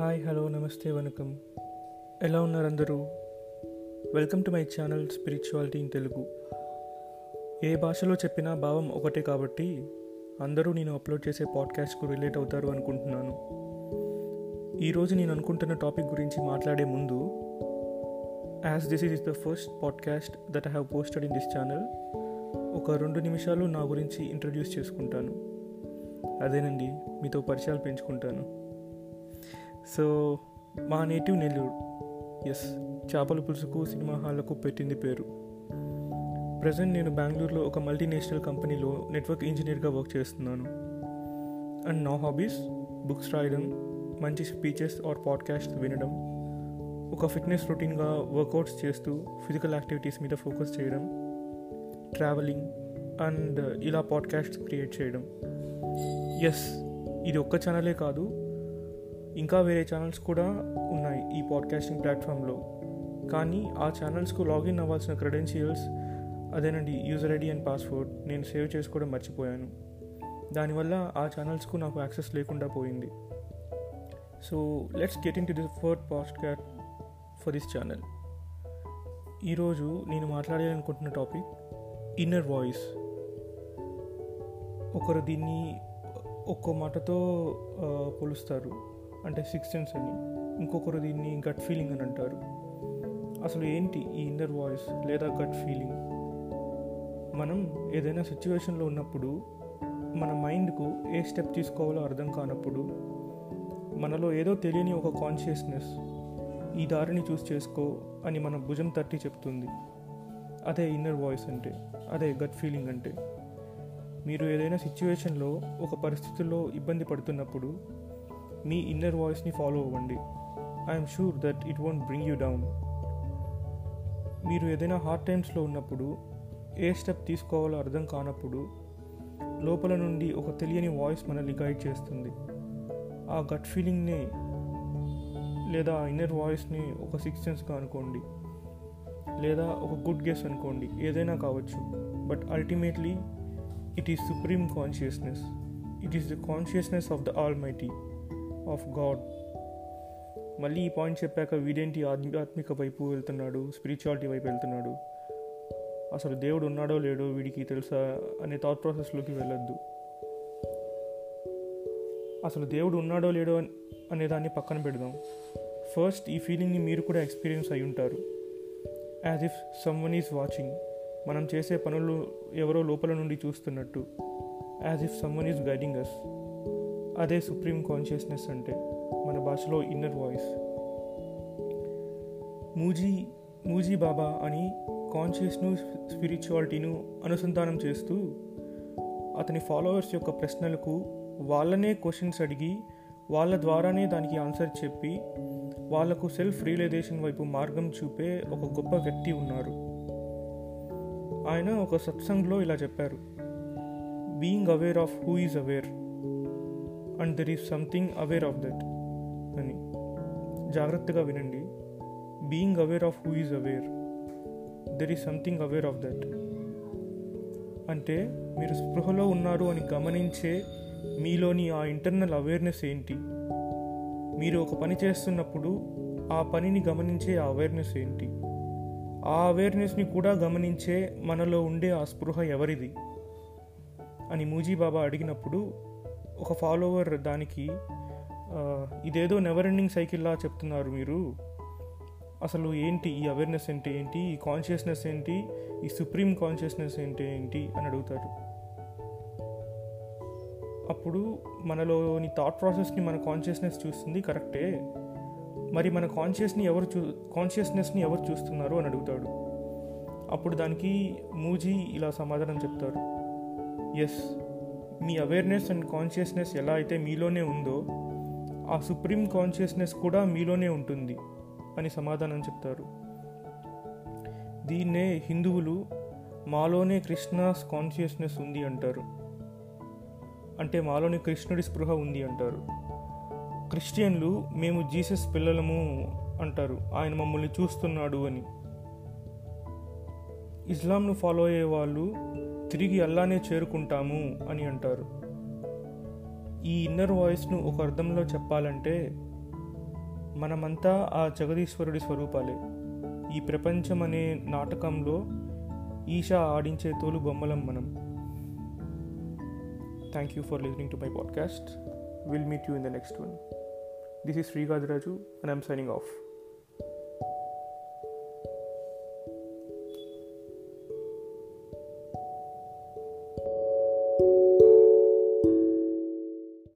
Hi hello నమస్తే వనకం. ఎలా ఉన్నారు అందరూ welcome to my channel spirituality in Telugu. ఏ భాషలో చెప్పినా భావం ఒకటే కాబట్టి అందరూ నేను అప్లోడ్ చేసే పాడ్కాస్ట్కు రిలేట్ అవుతారు అనుకుంటున్నాను. ఈరోజు నేను అనుకుంటున్న టాపిక్ గురించి మాట్లాడే ముందు as this is the first podcast that I have posted in this channel ఒక రెండు నిమిషాలు నా గురించి ఇంట్రడ్యూస్ చేసుకుంటాను. అదేనండి మీతో పరిచయాలు పెంచుకుంటాను. సో మా నేటివ్ నెల్లూరు. ఎస్ చేపల పులుసుకు సినిమా హాళ్ళకు పెట్టింది పేరు. ప్రజెంట్ నేను బెంగళూరులో ఒక మల్టీనేషనల్ కంపెనీలో నెట్వర్క్ ఇంజనీర్గా వర్క్ చేస్తున్నాను. అండ్ నా హాబీస్ బుక్స్ రాయడం మంచి స్పీచెస్ ఆర్ పాడ్కాస్ట్ వినడం ఒక ఫిట్నెస్ రొటీన్గా వర్కౌట్స్ చేస్తూ ఫిజికల్ యాక్టివిటీస్ మీద ఫోకస్ చేయడం ట్రావెలింగ్ అండ్ ఇలా పాడ్కాస్ట్ క్రియేట్ చేయడం. ఎస్ ఇది ఒక్క ఛానలే కాదు ఇంకా వేరే ఛానల్స్ కూడా ఉన్నాయి ఈ పాడ్కాస్టింగ్ ప్లాట్ఫామ్లో కానీ ఆ ఛానల్స్కు లాగిన్ అవ్వాల్సిన క్రెడెన్షియల్స్ అదేనండి యూజర్ ఐడి అండ్ పాస్వర్డ్ నేను సేవ్ చేసుకోవడం మర్చిపోయాను. దానివల్ల ఆ ఛానల్స్కు నాకు యాక్సెస్ లేకుండా పోయింది. So let's get in to this fourth podcast for this channel ఈరోజు నేను మాట్లాడాలనుకుంటున్న టాపిక్ ఇన్నర్ వాయిస్ ఒకరు దీన్ని ఒక్కో మాటతో ఆ, పోలుస్తారు అంటే సిక్స్ సెన్స్ అని. ఇంకొకరు దీన్ని గట్ ఫీలింగ్ అని అంటారు. అసలు ఏంటి ఈ ఇన్నర్ వాయిస్ లేదా గట్ ఫీలింగ్ మనం ఏదైనా సిచ్యువేషన్లో ఉన్నప్పుడు మన మైండ్కు ఏ స్టెప్ తీసుకోవాలో అర్థం కానప్పుడు మనలో ఏదో తెలియని ఒక కాన్షియస్నెస్ ఈ దారిని చూస్ చేసుకో అని మన భుజం తట్టి చెప్తుంది. అదే ఇన్నర్ వాయిస్ అంటే అదే గట్ ఫీలింగ్ అంటే. మీరు ఏదైనా సిచ్యువేషన్లో ఒక పరిస్థితుల్లో ఇబ్బంది పడుతున్నప్పుడు మీ ఇన్నర్ వాయిస్ని ఫాలో అవ్వండి. I'm sure that it won't bring you down మీరు ఏదైనా హార్డ్ టైమ్స్లో ఉన్నప్పుడు ఏ స్టెప్ తీసుకోవాలో అర్థం కానప్పుడు లోపల నుండి ఒక తెలియని వాయిస్ మనల్ని గైడ్ చేస్తుంది. ఆ గట్ ఫీలింగ్ని లేదా ఇన్నర్ వాయిస్ని ఒక సిక్స్ సెన్స్గా అనుకోండి. లేదా ఒక గుడ్ గెస్ అనుకోండి. ఏదైనా కావచ్చు. But ultimately it is supreme consciousness it is the consciousness of the almighty of god మళ్ళీ ఈ పాయింట్ చెప్పాక వీడేంటి ఆధ్యాత్మిక వైపు వెళ్తున్నాడు? స్పిరిచువాలిటీ వైపు వెళ్తున్నాడు? అసలు దేవుడు ఉన్నాడో లేడో వీడికి తెలుసా? అనే థాట్ ప్రాసెస్లోకి వెళ్ళొద్దు. అసలు దేవుడు ఉన్నాడో లేడో అనే దాన్ని పక్కన పెడదాం. ఫస్ట్ ఈ ఫీలింగ్ని మీరు కూడా ఎక్స్పీరియన్స్ అయి ఉంటారు. As if someone is watching మనం చేసే పనులు ఎవరో లోపల నుండి చూస్తున్నట్టు. As if someone is guiding us అదే సుప్రీం కాన్షియస్నెస్ అంటే మన భాషలో ఇన్నర్ వాయిస్ మూజీ మూజీ బాబా అని కాన్షియస్ను స్పిరిచువాలిటీను అనుసంధానం చేస్తూ అతని ఫాలోవర్స్ యొక్క ప్రశ్నలకు వాళ్ళనే క్వశ్చన్స్ అడిగి వాళ్ళ ద్వారానే దానికి ఆన్సర్ చెప్పి వాళ్ళకు సెల్ఫ్ రియలైజేషన్ వైపు మార్గం చూపే ఒక గొప్ప వ్యక్తి ఉన్నారు. ఆయన ఒక సత్సంగ్లో ఇలా చెప్పారు being aware of who is aware and there is something aware of that అని జాగ్రత్తగా వినండి. Being aware of who is aware there is something aware of that అంటే మీరు స్పృహలో ఉన్నారు అని గమనించే మీలోని ఆ ఇంటర్నల్ అవేర్నెస్ ఏంటి? మీరు ఒక పని చేస్తున్నప్పుడు ఆ పనిని గమనించే ఆ అవేర్నెస్ ఏంటి? ఆ అవేర్నెస్ని కూడా గమనించే మనలో ఉండే ఆ స్పృహ ఎవరిది? అని మూజీ బాబా అడిగినప్పుడు ఒక ఫాలోవర్ దానికి ఇదేదో నెవర్ ఎండింగ్ సైకిల్లా చెప్తున్నారు మీరు. అసలు ఏంటి ఈ అవేర్నెస్ అంటే ఏంటి? ఈ కాన్షియస్నెస్ ఏంటి? ఈ సుప్రీం కాన్షియస్నెస్ ఏంటి ఏంటి? అని అడుగుతారు. అప్పుడు మనలోని థాట్ ప్రాసెస్ని మన కాన్షియస్నెస్ చూస్తుంది కరెక్టే మరి మన కాన్షియస్ని ఎవరు చూ కాన్షియస్నెస్ని ఎవరు చూస్తున్నారు అని అడుగుతాడు. అప్పుడు దానికి మూజీ ఇలా సమాధానం చెప్తారు. Yes me awareness and consciousness ఎలా అయితే మీలోనే ఉందో ఆ సుప్రీం కాన్షియస్నెస్ కూడా మీలోనే ఉంటుంది అని సమాధానం చెప్తారు. దీన్నే హిందువులు మాలోనే కృష్ణాస్ కాన్షియస్నెస్ ఉంది అంటారు. అంటే మాలోని కృష్ణుడి స్పృహ ఉంది అంటారు. క్రిస్టియన్లు మేము జీసస్ పిల్లలము అంటారు. ఆయన మమ్మల్ని చూస్తున్నాడు అని. ఇస్లాంను ఫాలో అయ్యే వాళ్ళు తిరిగి అల్లానే చేరుకుంటాము అని అంటారు. ఈ ఇన్నర్ వాయిస్ను ఒక అర్థంలో చెప్పాలంటే మనమంతా ఆ జగదీశ్వరుడి స్వరూపాలే. ఈ ప్రపంచం అనే నాటకంలో ఈషా ఆడించే తోలు బొమ్మలం మనం. Thank you for listening to my podcast will meet you in the next one this is Srikadiraju and I'm signing off